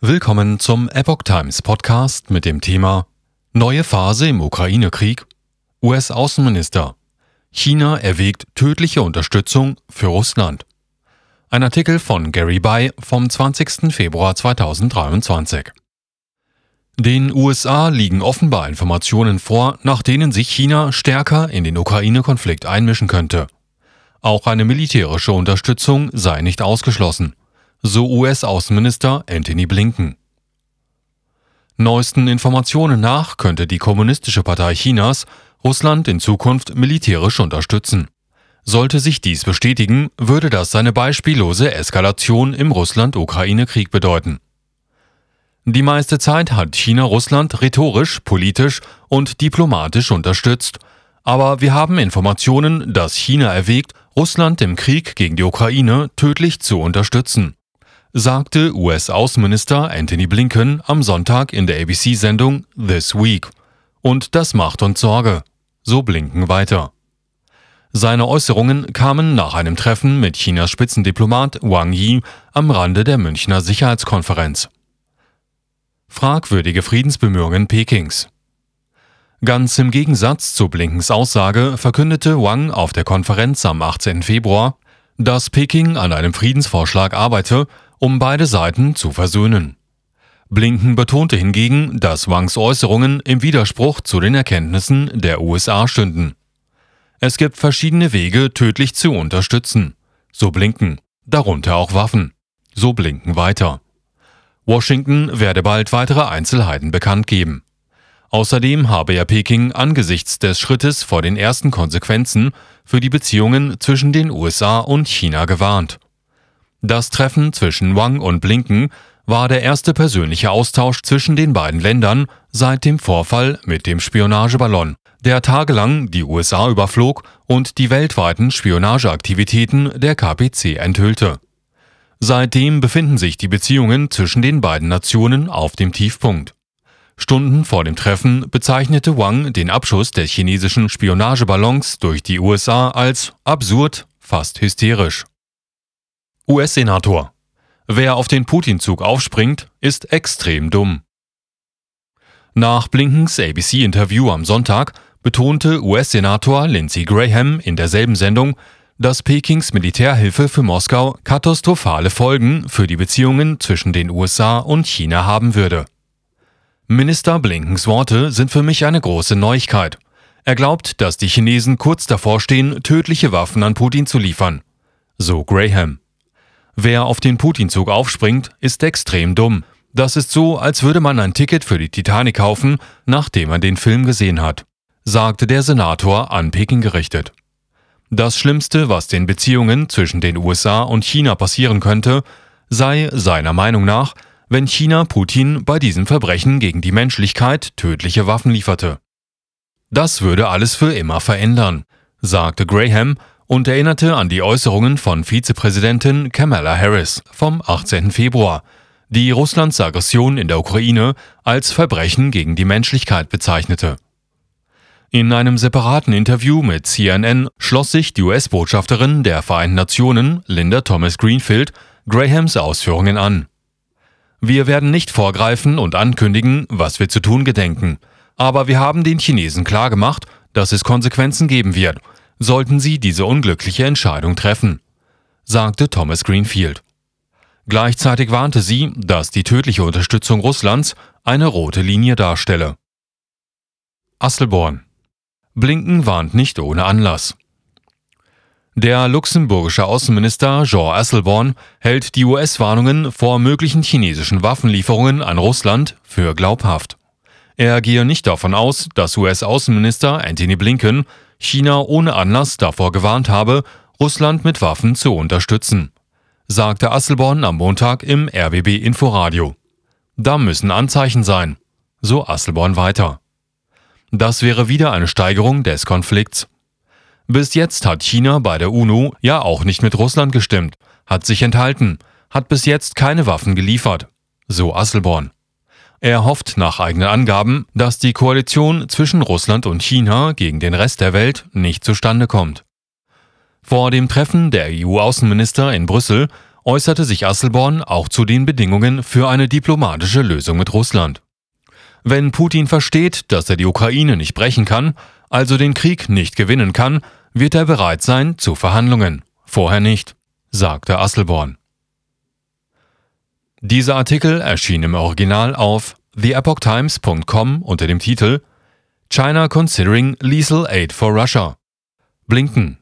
Willkommen zum Epoch Times Podcast mit dem Thema Neue Phase im Ukraine-Krieg. US-Außenminister. China erwägt tödliche Unterstützung für Russland. Ein Artikel von Gary Bay vom 20. Februar 2023. Den USA liegen offenbar Informationen vor, nach denen sich China stärker in den Ukraine-Konflikt einmischen könnte. Auch eine militärische Unterstützung sei nicht ausgeschlossen so US-Außenminister Anthony Blinken. Neuesten Informationen nach könnte die Kommunistische Partei Chinas Russland in Zukunft militärisch unterstützen. Sollte sich dies bestätigen, würde das eine beispiellose Eskalation im Russland-Ukraine-Krieg bedeuten. Die meiste Zeit hat China Russland rhetorisch, politisch und diplomatisch unterstützt, aber wir haben Informationen, dass China erwägt, Russland im Krieg gegen die Ukraine tödlich zu unterstützen sagte US-Außenminister Anthony Blinken am Sonntag in der ABC-Sendung This Week. Und das macht uns Sorge. So Blinken weiter. Seine Äußerungen kamen nach einem Treffen mit Chinas Spitzendiplomat Wang Yi am Rande der Münchner Sicherheitskonferenz. Fragwürdige Friedensbemühungen Pekings. Ganz im Gegensatz zu Blinkens Aussage verkündete Wang auf der Konferenz am 18. Februar, dass Peking an einem Friedensvorschlag arbeite um beide Seiten zu versöhnen. Blinken betonte hingegen, dass Wangs Äußerungen im Widerspruch zu den Erkenntnissen der USA stünden. Es gibt verschiedene Wege, tödlich zu unterstützen. So Blinken, darunter auch Waffen. So Blinken weiter. Washington werde bald weitere Einzelheiten bekannt geben. Außerdem habe er Peking angesichts des Schrittes vor den ersten Konsequenzen für die Beziehungen zwischen den USA und China gewarnt. Das Treffen zwischen Wang und Blinken war der erste persönliche Austausch zwischen den beiden Ländern seit dem Vorfall mit dem Spionageballon, der tagelang die USA überflog und die weltweiten Spionageaktivitäten der KPC enthüllte. Seitdem befinden sich die Beziehungen zwischen den beiden Nationen auf dem Tiefpunkt. Stunden vor dem Treffen bezeichnete Wang den Abschuss des chinesischen Spionageballons durch die USA als absurd, fast hysterisch. US-Senator. Wer auf den Putin-Zug aufspringt, ist extrem dumm. Nach Blinkens ABC-Interview am Sonntag betonte US-Senator Lindsey Graham in derselben Sendung, dass Pekings Militärhilfe für Moskau katastrophale Folgen für die Beziehungen zwischen den USA und China haben würde. Minister Blinkens Worte sind für mich eine große Neuigkeit. Er glaubt, dass die Chinesen kurz davor stehen, tödliche Waffen an Putin zu liefern. So Graham. Wer auf den Putin-Zug aufspringt, ist extrem dumm. Das ist so, als würde man ein Ticket für die Titanic kaufen, nachdem man den Film gesehen hat, sagte der Senator an Peking gerichtet. Das Schlimmste, was den Beziehungen zwischen den USA und China passieren könnte, sei seiner Meinung nach, wenn China Putin bei diesem Verbrechen gegen die Menschlichkeit tödliche Waffen lieferte. Das würde alles für immer verändern, sagte Graham und erinnerte an die Äußerungen von Vizepräsidentin Kamala Harris vom 18. Februar, die Russlands Aggression in der Ukraine als Verbrechen gegen die Menschlichkeit bezeichnete. In einem separaten Interview mit CNN schloss sich die US-Botschafterin der Vereinten Nationen, Linda Thomas Greenfield, Grahams Ausführungen an. Wir werden nicht vorgreifen und ankündigen, was wir zu tun gedenken, aber wir haben den Chinesen klargemacht, dass es Konsequenzen geben wird sollten sie diese unglückliche Entscheidung treffen, sagte Thomas Greenfield. Gleichzeitig warnte sie, dass die tödliche Unterstützung Russlands eine rote Linie darstelle. Asselborn. Blinken warnt nicht ohne Anlass. Der luxemburgische Außenminister Jean Asselborn hält die US-Warnungen vor möglichen chinesischen Waffenlieferungen an Russland für glaubhaft. Er gehe nicht davon aus, dass US-Außenminister Antony Blinken China ohne Anlass davor gewarnt habe, Russland mit Waffen zu unterstützen, sagte Asselborn am Montag im RBB Inforadio. Da müssen Anzeichen sein, so Asselborn weiter. Das wäre wieder eine Steigerung des Konflikts. Bis jetzt hat China bei der UNO ja auch nicht mit Russland gestimmt, hat sich enthalten, hat bis jetzt keine Waffen geliefert, so Asselborn. Er hofft nach eigenen Angaben, dass die Koalition zwischen Russland und China gegen den Rest der Welt nicht zustande kommt. Vor dem Treffen der EU-Außenminister in Brüssel äußerte sich Asselborn auch zu den Bedingungen für eine diplomatische Lösung mit Russland. Wenn Putin versteht, dass er die Ukraine nicht brechen kann, also den Krieg nicht gewinnen kann, wird er bereit sein zu Verhandlungen. Vorher nicht, sagte Asselborn. Dieser Artikel erschien im Original auf theepochtimes.com unter dem Titel China considering lethal aid for Russia. Blinken,